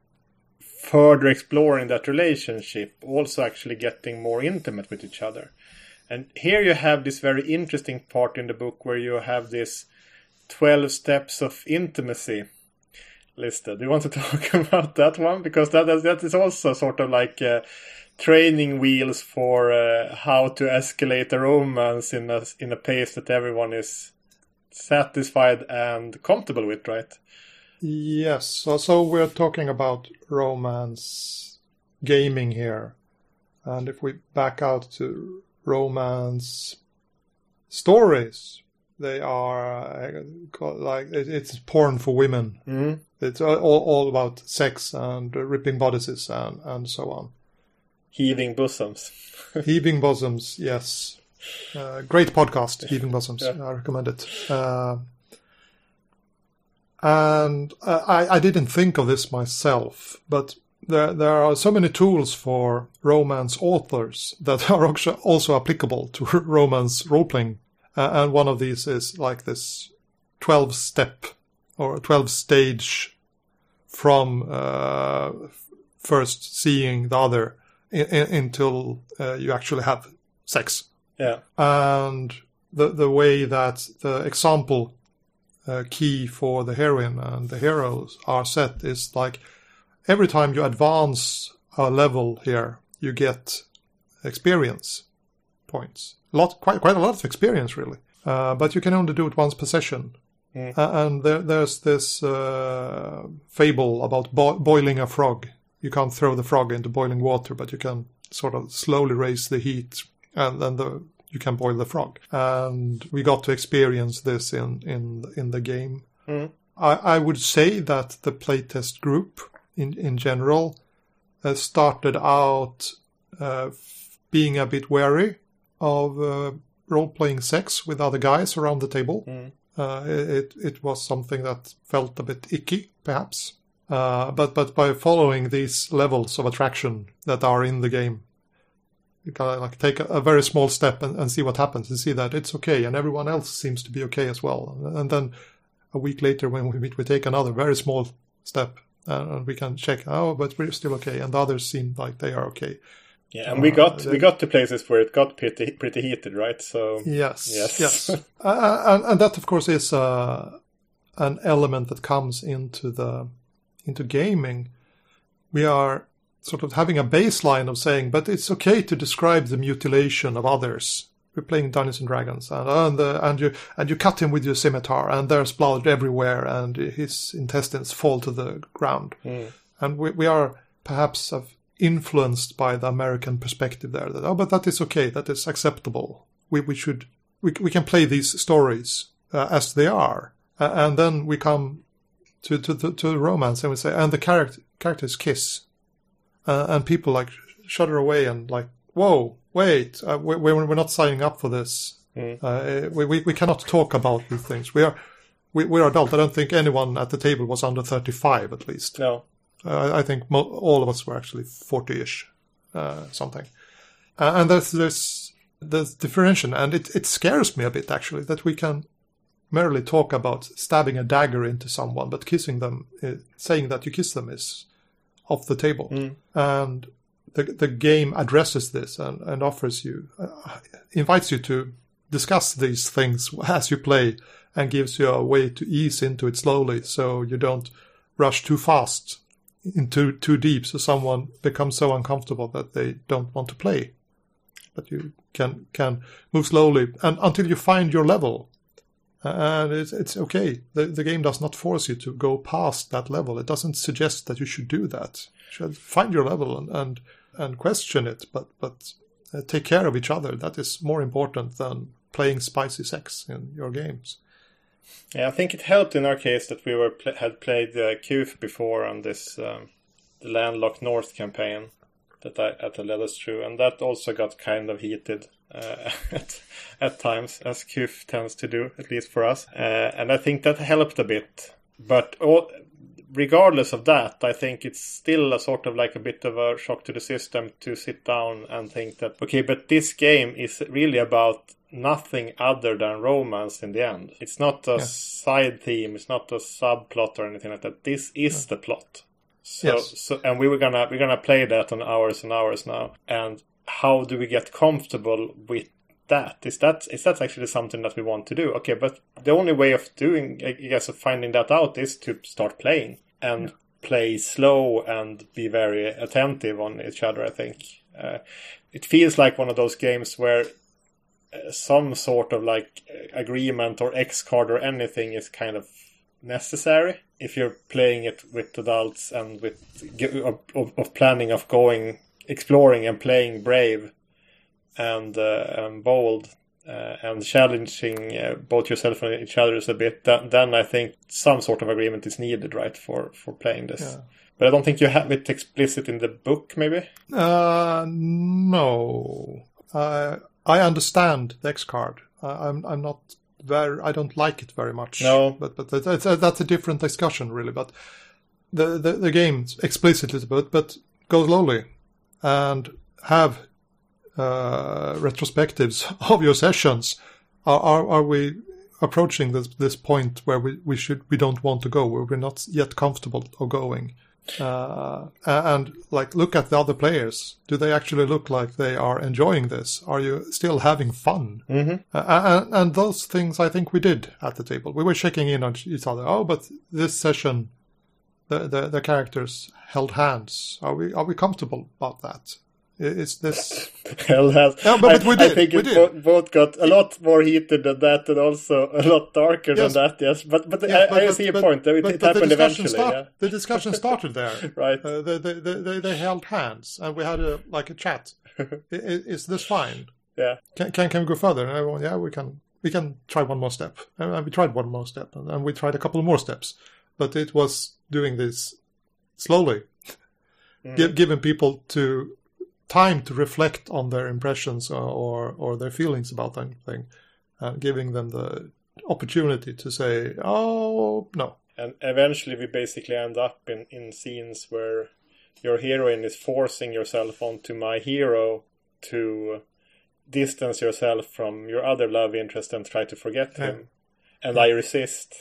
further exploring that relationship, also actually getting more intimate with each other. And here you have this very interesting part in the book where you have this 12 steps of intimacy listed. Do you want to talk about that one? Because that is, that is also sort of like uh, training wheels for uh, how to escalate a romance in a, in a pace that everyone is satisfied and comfortable with, right? Yes. So, so we're talking about romance gaming here. And if we back out to romance stories, they are uh, like it's porn for women. Mm. It's all, all about sex and ripping bodices and, and so on. Heaving bosoms. Heaving bosoms, yes. Uh, great podcast, Heaving Bosoms. Yeah. I recommend it. Uh, and uh, I, I didn't think of this myself, but there, there are so many tools for romance authors that are also applicable to romance role playing. Uh, and one of these is like this 12 step or 12 stage from uh, first seeing the other in, in, until uh, you actually have sex. Yeah. And the the way that the example uh, key for the heroine and the heroes are set is like every time you advance a level here, you get experience points. A lot, quite quite a lot of experience, really. Uh, but you can only do it once per session. Mm. Uh, and there, there's this uh, fable about bo- boiling a frog. You can't throw the frog into boiling water, but you can sort of slowly raise the heat and then the you can boil the frog. And we got to experience this in in in the game. Mm. I, I would say that the playtest group in in general uh, started out uh, being a bit wary of uh, role playing sex with other guys around the table. Mm. it it was something that felt a bit icky, perhaps. Uh, but but by following these levels of attraction that are in the game, you gotta like take a, a very small step and, and, see what happens and see that it's okay and everyone else seems to be okay as well. And then a week later when we meet we take another very small step and we can check oh but we're still okay. And the others seem like they are okay. Yeah and uh, we got we got to places where it got pretty pretty heated right? So yes yes. yes. Uh, and, and that of course is uh, an element that comes into the into gaming. We are sort of having a baseline of saying, but it's okay to describe the mutilation of others. We're playing Dungeons and Dragons, and and, uh, and you and you cut him with your scimitar, and there's blood everywhere, and his intestines fall to the ground. Mm. And we we are perhaps influenced by the American perspective there. That oh, but that is okay, that is acceptable. We we should we we can play these stories uh, as they are, uh, and then we come to to to, to romance, and we say, and the character characters kiss uh, and people like shudder away and like, whoa, wait, uh, we, we're not signing up for this. Mm. Uh, we, we, we cannot talk about these things. We are we, we're adult. I don't think anyone at the table was under 35 at least. No. Uh, I think mo- all of us were actually 40-ish, uh, something. Uh, and there's, there's, there's differentiation. And it, it scares me a bit actually that we can merely talk about stabbing a dagger into someone, but kissing them, uh, saying that you kiss them is off the table. Mm. And the, the game addresses this and, and offers you, uh, invites you to discuss these things as you play and gives you a way to ease into it slowly so you don't rush too fast into too deep so someone becomes so uncomfortable that they don't want to play. But you can can move slowly and until you find your level and it's, it's okay. The, the game does not force you to go past that level. It doesn't suggest that you should do that. You should find your level and, and, and question it, but, but uh, take care of each other. That is more important than playing spicy sex in your games. Yeah, I think it helped in our case that we were had played uh, Kuf before on this um, the Landlocked North campaign that I, that led us through, and that also got kind of heated uh, at, at times, as Kuf tends to do, at least for us. Uh, and I think that helped a bit. But all, regardless of that, I think it's still a sort of like a bit of a shock to the system to sit down and think that, okay, but this game is really about nothing other than romance in the end. It's not a yeah. side theme, it's not a subplot or anything like that. This is yeah. the plot. So, Yes. so and we were gonna we're gonna play that on hours and hours now. And how do we get comfortable with that? Is that is that actually something that we want to do? Okay, but the only way of doing, I guess, of finding that out is to start playing and play slow and be very attentive on each other. I think uh, it feels like one of those games where uh, some sort of like agreement or X card or anything is kind of necessary if you're playing it with adults and with of, of, of planning of going exploring and playing brave and, uh, and bold uh, and challenging uh, both yourself and each other a bit then, then i think some sort of agreement is needed right for for playing this Yeah. but i don't think you have it explicit in the book maybe Uh, no. I I understand the X card. I'm I'm not very. I don't like it very much. No. but but that's, that's, that's a different discussion, really. But the the, the game explicitly, but but go slowly and have uh, retrospectives of your sessions. Are, are are we approaching this this point where we, we should we don't want to go where we're not yet comfortable of going? Uh, and like look at the other players. Do they actually look like they are enjoying this? Are you still having fun? mm-hmm. Uh, and, and those things I think we did at the table. We were checking in on each other. Oh, but this session, the the, the characters held hands. Are we are we comfortable about that? I- Is this? Hell has. Yeah, but- I, but we I did, think we it did. both, both got a lot more heated than that, and also a lot darker Yes. than that. Yes, but but Yeah, I, I see your point. It, but- it but the happened discussion eventually. start- The discussion started there. Right. Uh, they, they, they, they, held hands, and we had a like a chat. I- i- is this fine? Yeah. Can, can can we go further? And everyone, yeah, we can. We can try one more step. And we tried one more step, and, we tried a couple more steps. But it was doing this slowly, Mm. gi- giving people to time to reflect on their impressions or or, or their feelings about anything, and giving them the opportunity to say, "Oh no, And eventually, we basically end up in, in scenes where your heroine is forcing yourself onto my hero to distance yourself from your other love interest and try to forget Yeah. him. And I resist.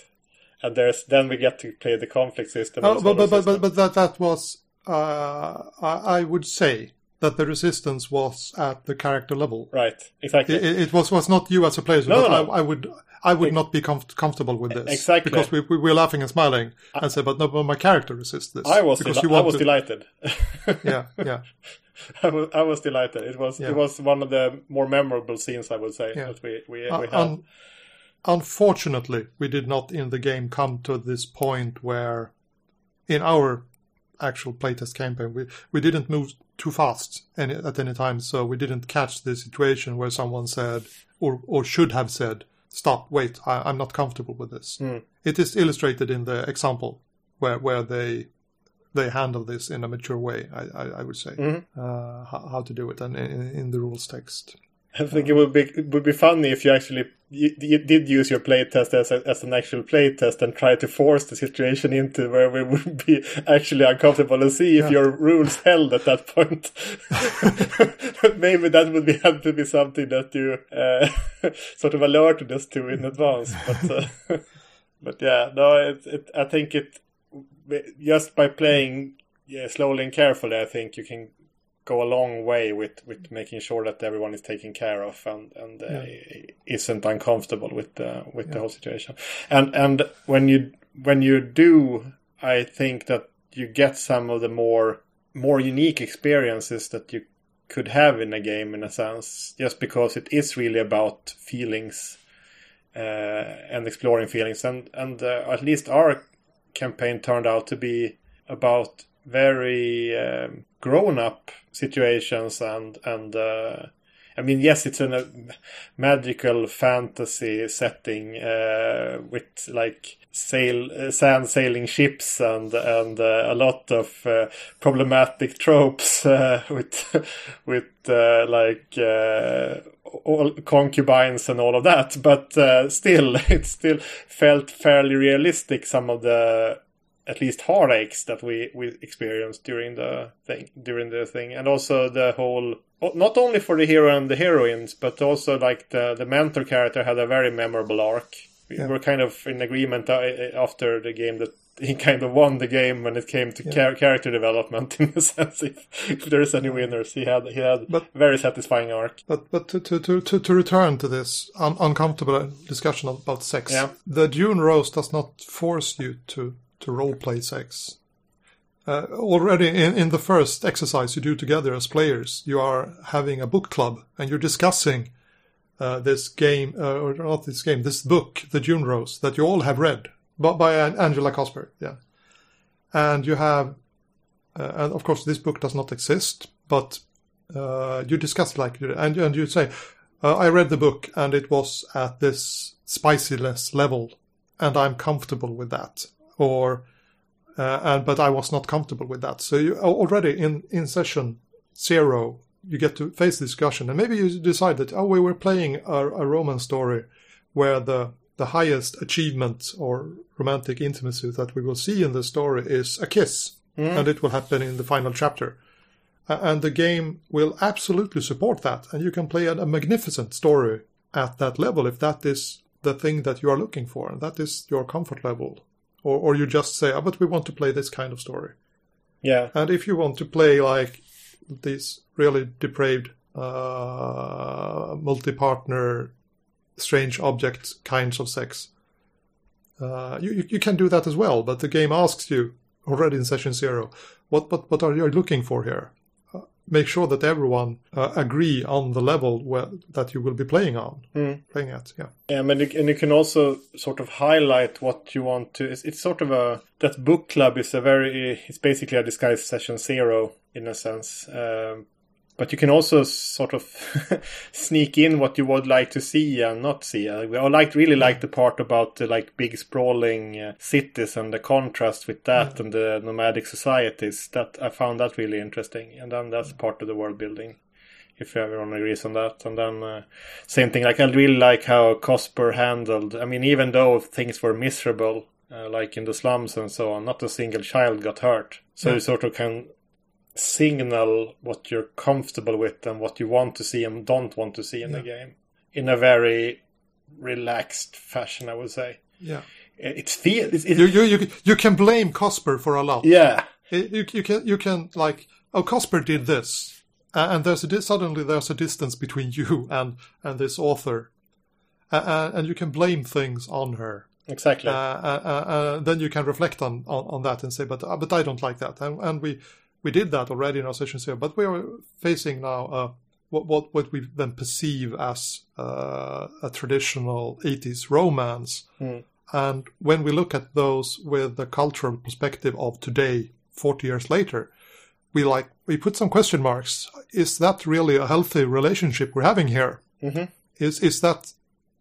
And there's then we get to play the conflict system. Oh, but, but, solo but, but, but that, that was, uh, I, I would say that the resistance was at the character level. right, exactly. It, it was, was not you as a player, No, no, no. I, I would, I would Ex- not be comf- comfortable with this. Exactly. Because we, we were laughing and smiling and said, but no, but my character resists this. I was because you I was to- delighted. Yeah, yeah. I was, I was delighted. It was Yeah. it was one of the more memorable scenes I would say Yeah. that we we, Uh, we had. un- unfortunately, we did not in the game come to this point where, in our actual playtest campaign, we, we didn't move too fast any, at any time, so we didn't catch the situation where someone said, or, or should have said, stop, wait, I, I'm not comfortable with this. Hmm. It is illustrated in the example where, where they they handle this in a mature way, I, I, I would say, Mhm. uh, how, how to do it, and in, in the rules text. I think it would be it would be funny if you actually you, you did use your playtest as a, as an actual playtest and try to force the situation into where we would be actually uncomfortable and see if Yeah. your rules held at that point. Maybe that would be have to be something that you uh, sort of alerted us to in advance. But uh, but yeah, no, it, it I think it just by playing yeah, slowly and carefully, I think you can go a long way with, with making sure that everyone is taken care of and and uh, isn't uncomfortable with the with the whole situation. And and when you when you do, I think that you get some of the more more unique experiences that you could have in a game in a sense, just because it is really about feelings uh, and exploring feelings. And and uh, at least our campaign turned out to be about very um, grown up situations and and uh, I mean yes it's a magical fantasy setting uh, with like sail uh, sand sailing ships and and uh, a lot of uh, problematic tropes uh, with with like all concubines and all of that. But still it still felt fairly realistic some of the at least heartaches that we we experienced during the thing during the thing and also the whole not only for the hero and the heroines but also like the the mentor character had a very memorable arc we Yeah. were kind of in agreement uh, after the game that he kind of won the game when it came to Yeah. char- character development in a sense. If, if there is any winners, he had he had But- very satisfying arc. But but to to to, to, to return to this un- uncomfortable discussion about sex, Yeah. the dune Rose does not force you to to role play sex. Uh, already in, in the first exercise you do together as players, you are having a book club and you're discussing uh, this game, uh, or not this game, this book, The Dune Rose, that you all have read, but by Angela Cosper, yeah. And you have, uh, and of course, this book does not exist, but uh, you discuss like, and and you say, uh, I read the book and it was at this spiciness level, and I'm comfortable with that, or uh, and but I was not comfortable with that. So you already in in session zero, you get to face discussion, and maybe you decide that oh, we were playing a, a romance story where the the highest achievement or romantic intimacy that we will see in the story is a kiss, and it will happen in the final chapter. A- And the game will absolutely support that, and you can play a, a magnificent story at that level if that is the thing that you are looking for, and that is your comfort level. Or, or you just say, oh, but we want to play this kind of story. Yeah, And if you want to play like these really depraved uh, multi-partner strange object kinds of sex, uh, you, you- you can do that as well. But the game asks you already in session zero, what what what are you looking for here? Make sure that everyone uh, agree on the level where, that you will be playing on, playing at. Yeah. Yeah, but it, and you can also sort of highlight what you want to. It's, it's sort of a that book club is a very. It's basically a disguised session zero in a sense. Um, but you can also sort of sneak in what you would like to see and not see. I like really like the part about the like big sprawling uh, cities and the contrast with that and the nomadic societies. That I found that really interesting, and then that's part of the world building if everyone agrees on that. And then uh, same thing, like I really like how Cosper handled. I mean, even though things were miserable, uh, like in the slums and so on, not a single child got hurt. So Yeah. you sort of can signal what you're comfortable with and what you want to see and don't want to see in the game in a very relaxed fashion, I would say. Yeah. It's feel. It's, it's, You, you, you, you can blame Cosper for a lot. yeah. You, you can you can like oh Cosper did this uh, and there's a suddenly there's a distance between you and and this author uh, uh, and you can blame things on her Exactly. then you can reflect on, on, on that and say but uh, but I don't like that and, and we we did that already in our sessions here but we are facing now uh, what what what we then perceive as uh, a traditional 80s romance and when we look at those with the cultural perspective of today, 40 years later, we like we put some question marks. Is that really a healthy relationship we're having here? Mhm. Is is that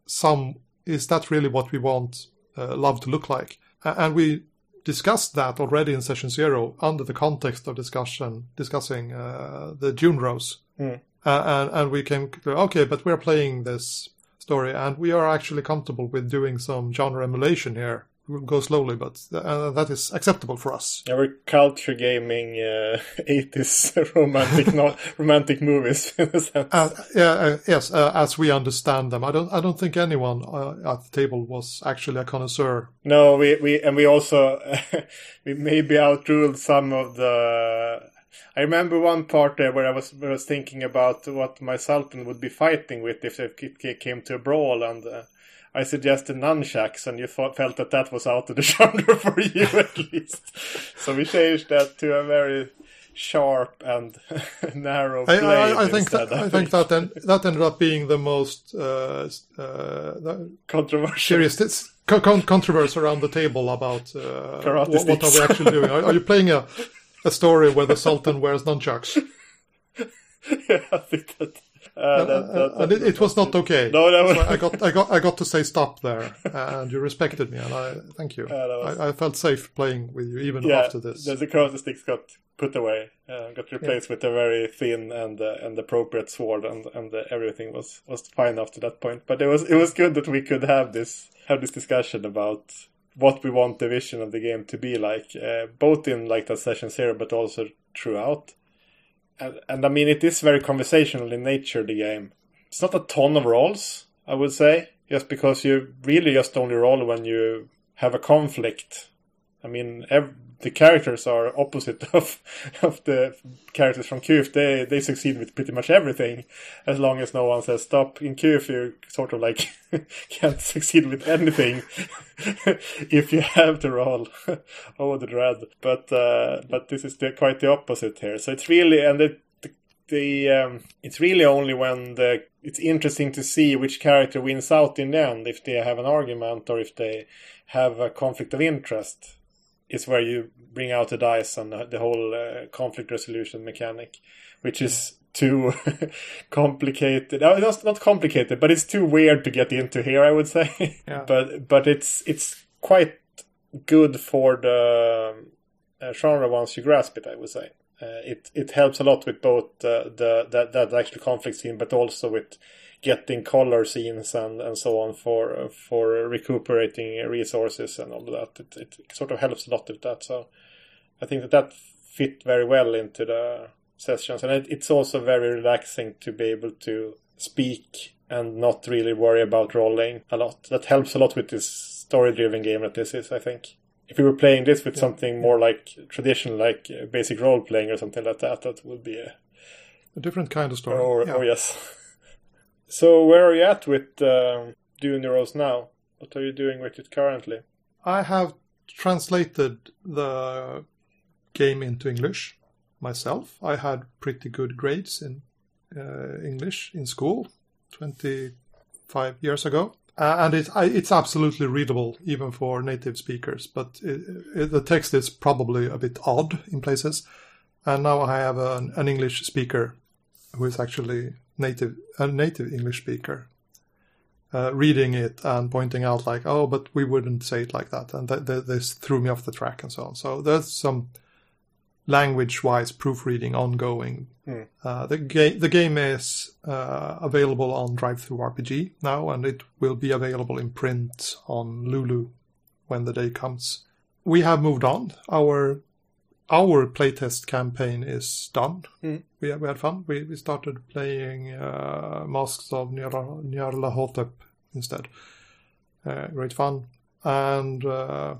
some is that really what we want uh, love to look like? And we discussed that already in session zero under the context of discussion discussing uh, the Dune Rose, Mm. uh, and and we came okay, but we're playing this story, and we are actually comfortable with doing some genre emulation here. Go slowly, but uh, that is acceptable for us. Yeah, we're culture gaming uh, 80s romantic not romantic movies in a sense. Uh, yeah, uh, yes, uh, as we understand them. I don't. I don't think anyone uh, at the table was actually a connoisseur. No, we, we and we also we maybe outruled some of the. I remember one part there where I was where I was thinking about what my sultan would be fighting with if it came to a brawl, and uh, I suggested nunchucks, and you thought, felt that that was out of the genre for you at least. So we changed that to a very sharp and narrow I, blade I, I think instead. that, I think that en- that ended up being the most uh, uh, controversial. serious con- con- controversy around the table about uh, what, what are we actually doing. Are, are you playing a a story where the Sultan wears nunchucks? yeah, I think that. Uh, that, that, and it, it was not okay. No, So I got I got I got to say stop there, and you respected me, and I thank you. Yeah, was- I, I felt safe playing with you even yeah, after this. The, the sticks got put away, uh, got replaced with a very thin and uh, and appropriate sword, and and uh, everything was was fine after that point. But it was it was good that we could have this have this discussion about what we want the vision of the game to be like, uh, both in like that session zero, but also throughout. And, and I mean, it is very conversational in nature. The game. It's not a ton of rolls, I would say, just because you really just only roll when you have a conflict I mean, the characters are opposite of of the characters from Kuf. They they succeed with pretty much everything, as long as no one says stop. In Kuf, you sort of like can't succeed with anything if you have to roll. oh, the dread! But uh, but this is the, quite the opposite here. So it's really and the the, the um, it's really only when the it's interesting to see which character wins out in the end if they have an argument or if they have a conflict of interest is where you bring out the dice and the whole uh, conflict resolution mechanic, which is too complicated. No, it's not complicated, but it's too weird to get into here. I would say, Yeah. but but it's it's quite good for the uh, genre once you grasp it. I would say uh, it it helps a lot with both uh, the that that actual conflict scene, but also with getting color scenes and, and so on for for recuperating resources and all of that. It, it sort of helps a lot with that. So I think that that fit very well into the sessions, and it, it's also very relaxing to be able to speak and not really worry about rolling a lot. That helps a lot with this story-driven game that this is. I think if we were playing this with something more like traditional, like basic role playing or something like that, that would be a A different kind of story. Oh, oh yeah. oh yes. so where are you at with um, Dune Rose now? What are you doing with it currently? I have translated the game into English myself. I had pretty good grades in uh, English in school 25 years ago. Uh, and it, I, it's absolutely readable even for native speakers, but it, it, the text is probably a bit odd in places. And now I have an, an English speaker who is actually native a native English speaker uh, reading it and pointing out like, oh, but we wouldn't say it like that, and th- th- this threw me off the track and so on. So there's some language-wise proofreading ongoing. Hmm. Uh, the game the game is uh, available on Drive-Through RPG now, and it will be available in print on Lulu when the day comes. We have moved on. Our our playtest campaign is done. Hmm. We, we had fun. We, we started playing uh, Masks of Nyarla- Nyarlathotep instead. Uh, great fun. And uh,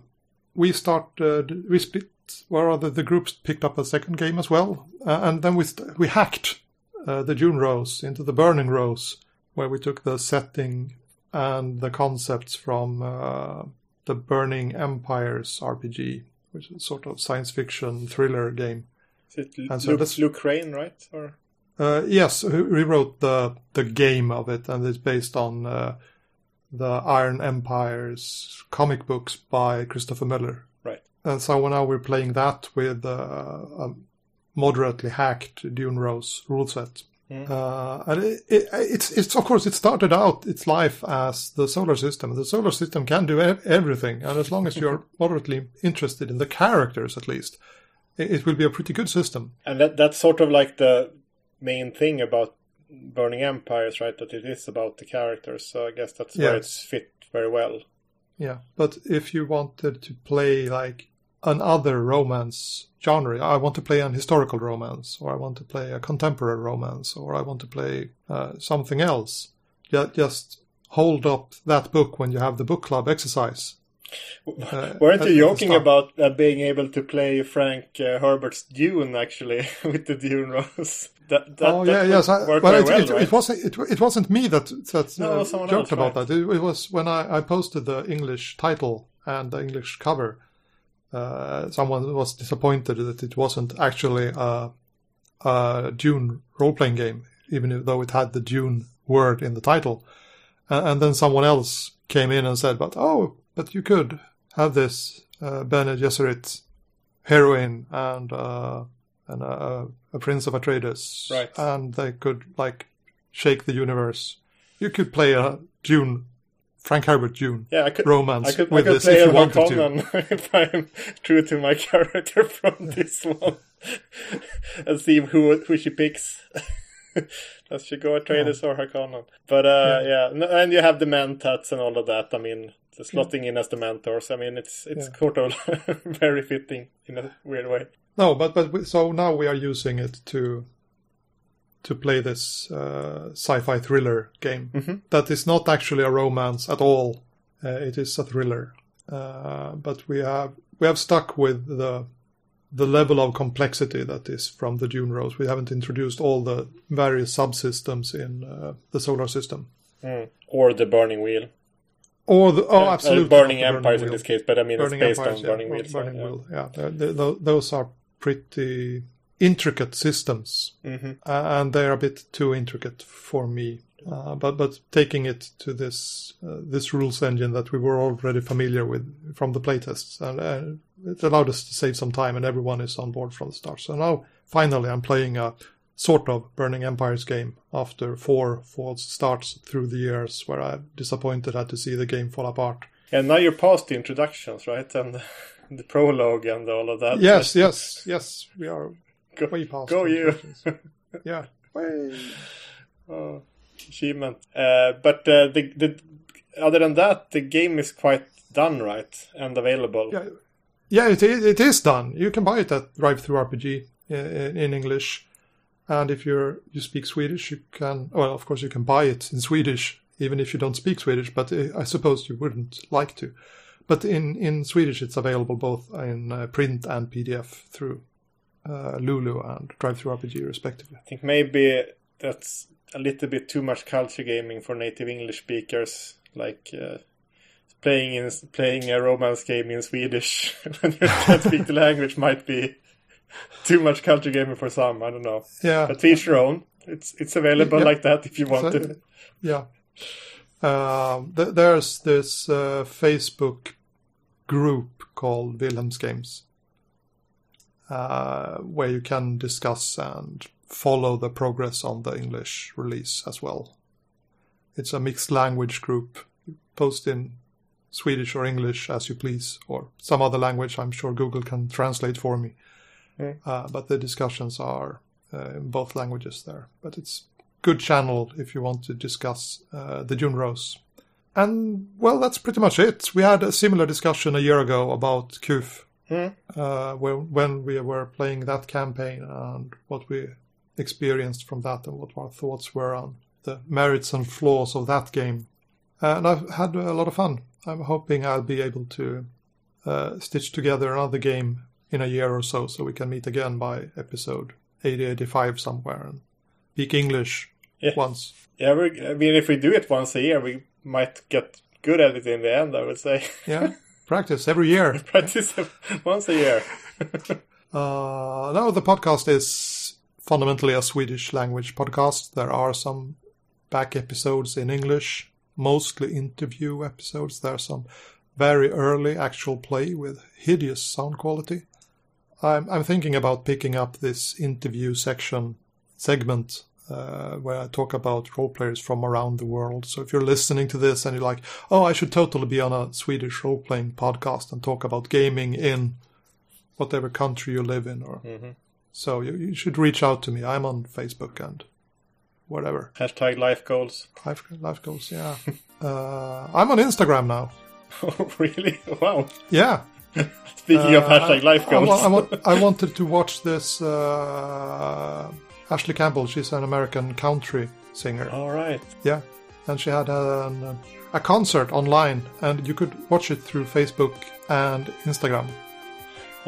we started, we split, or rather the groups picked up a second game as well. Uh, and then we, st- we hacked uh, the Dune Rose into the Burning Rose, where we took the setting and the concepts from uh, the Burning Empires RPG, which is sort of science fiction thriller game. Is it And so Luke, Luke Crane, right? Or Uh, yes, he he wrote the the game of it, and it's based on uh, the Iron Empire's comic books by Christopher Moeller. Right. And so now we're playing that with uh, a moderately hacked Dune Rose rule set. Mm. Uh, and it, it, it's it's of course it started out its life as the solar system. The solar system can do everything, and as long as you're moderately interested in the characters, at least, it, it will be a pretty good system. and that that's sort of like the main thing about Burning Empires, right? That it is about the characters. So I guess that's where it's fit very well. Yeah, but if you wanted to play like another romance genre, I want to play an historical romance, or I want to play a contemporary romance, or I want to play uh, something else, just hold up that book when you have the book club exercise. Uh, Weren't you joking about uh, being able to play Frank uh, Herbert's Dune actually with the Dune Rose? That, that, oh that yeah, yes. I, well, it, well, it, right? it wasn't. It, it wasn't me that that No, uh, joked else, about right. that. It, it was when I, I posted the English title and the English cover. Uh, someone was disappointed that it wasn't actually a, a Dune role playing game, even though it had the Dune word in the title. And, and then someone else came in and said, "But oh, but you could have this uh, Bene Gesserit heroine and uh, and uh, a prince of Atreides, Right. and they could like shake the universe. You could play a Dune, Frank Herbert Dune yeah, I could. romance I could, I with could this play if wanted to. Harkonnen if I'm true to my character from this one, and see who who she picks. Does she go Atreides or Harkonnen? But uh, yeah, No, and you have the Mentats and all of that. I mean, the slotting in as the mentors. I mean, it's it's Yeah. sort of very fitting in a weird way. No, but but we, so now we are using it to to play this uh, sci-fi thriller game Mhm. that is not actually a romance at all. Uh, it is a thriller, uh, but we have we have stuck with the the level of complexity that is from the Dune Rose. We haven't introduced all the various subsystems in uh, the solar system. Mm. Or the Burning Wheel. Or the oh, Uh, absolutely burning the Empires in this case, but I mean Burning it's based Empires, on yeah, Burning well, Wheels. Burning yeah. Wheel, yeah. They- those are pretty intricate systems, Mhm. uh, and they're a bit too intricate for me. Uh, but but taking it to this uh, this rules engine that we were already familiar with from the playtests, and uh, it allowed us to save some time, and everyone is on board from the start. So now finally, I'm playing a sort of Burning Empires game after four false starts through the years, where I'm disappointed had to see the game fall apart. And now you're past the introductions, right? And the prologue and all of that. Yes, yes, yes. We are Go- way past. go you. yeah. Way. Oh, achievement. Uh, but uh, the the other than that, the game is quite done, right? And available. Yeah, yeah. It is. It is done. You can buy it at Drive Through RPG in, in English, and if you're you speak Swedish, you can. Well, of course, you can buy it in Swedish, even if you don't speak Swedish. But uh, I suppose you wouldn't like to. But in in Swedish, it's available both in uh, print and PDF through uh, Lulu and Drive Through RPG, respectively. I think maybe that's a little bit too much culture gaming for native English speakers, like uh, playing in playing a romance game in Swedish when you can't speak the language might be too much culture gaming for some. I don't know, Yeah. but to each your own. It's it's available Yeah. like that if you want So- to. Yeah. Um, th- there's this uh, Facebook group called Wilhelm's Games, uh, where you can discuss and follow the progress on the English release as well. It's a mixed language group. You post in Swedish or English as you please, or some other language. I'm sure Google can translate for me. Mm. Uh, but the discussions are uh, in both languages there. But it's good channel if you want to discuss uh, the Dune Rose. And well, that's pretty much it. We had a similar discussion a year ago about Kuf, Hmm. uh, when, when we were playing that campaign and what we experienced from that and what our thoughts were on the merits and flaws of that game. And I've had a lot of fun. I'm hoping I'll be able to uh, stitch together another game in a year or so so we can meet again by episode 80, 85 somewhere and speak English Yeah. once. Yeah, we I mean, if we do it once a year, we might get good at it in the end. I would say Yeah, practice every year. practice once a year. Uh, no, the podcast is fundamentally a Swedish language podcast. There are some back episodes in English, mostly interview episodes. There are some very early actual play with hideous sound quality. I'm, I'm thinking about picking up this interview section segment uh, where I talk about role players from around the world. So if you're listening to this and you're like, oh, I should totally be on a Swedish role playing podcast and talk about gaming in whatever country you live in, or Mhm. so you, you should reach out to me. I'm on Facebook and whatever Hashtag life goals. life life goes. Yeah, uh, I'm on Instagram now. Oh, really? Wow. Yeah. Speaking of Uh, hashtag life I, goals. wa- I, wa- I wanted to watch this uh, Ashley Campbell. She's an American country singer. All right. Yeah, and she had an, a concert online, and you could watch it through Facebook and Instagram.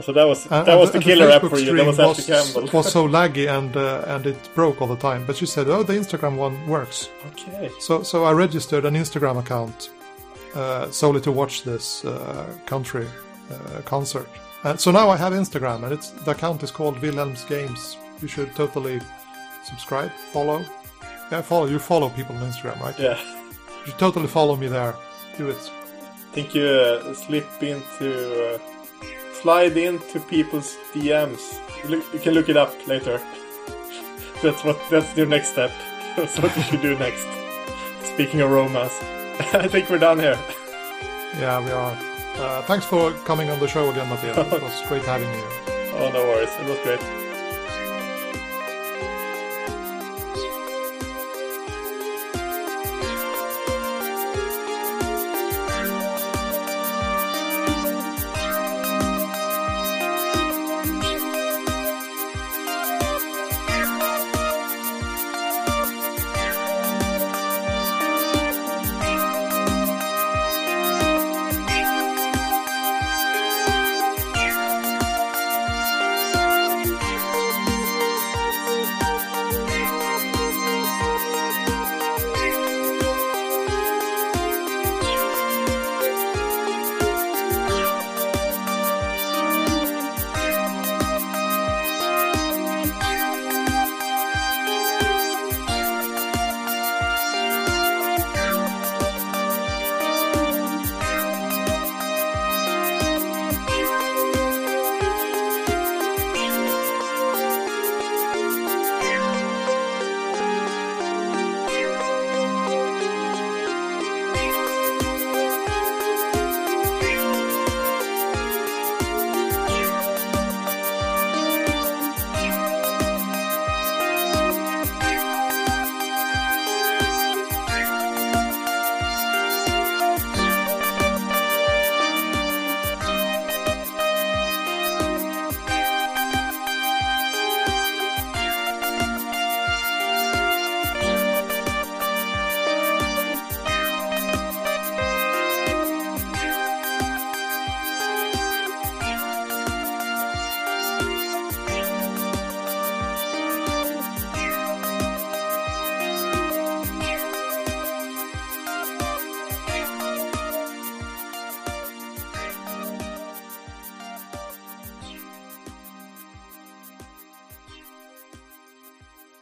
So that was And- that was the killer app for you. That was stream Ashley Campbell. It was so laggy and uh, and it broke all the time. But she said, "Oh, the Instagram one works." okay. So so I registered an Instagram account uh, solely to watch this uh, country uh, concert. And so now I have Instagram, and it's the account is called Wilhelm's Games. You should totally subscribe, follow. Yeah, follow. You follow people on Instagram, right? Yeah. You should totally follow me there. Do it. I think you uh, slip into uh, slide into people's DMs. You, look, you can look it up later. That's what that's your next step. That's what you should do next. Speaking of romance, I think we're done here. Yeah, we are. Uh, thanks for coming on the show again, Mattias. it was great having you. Oh, no worries. It was great.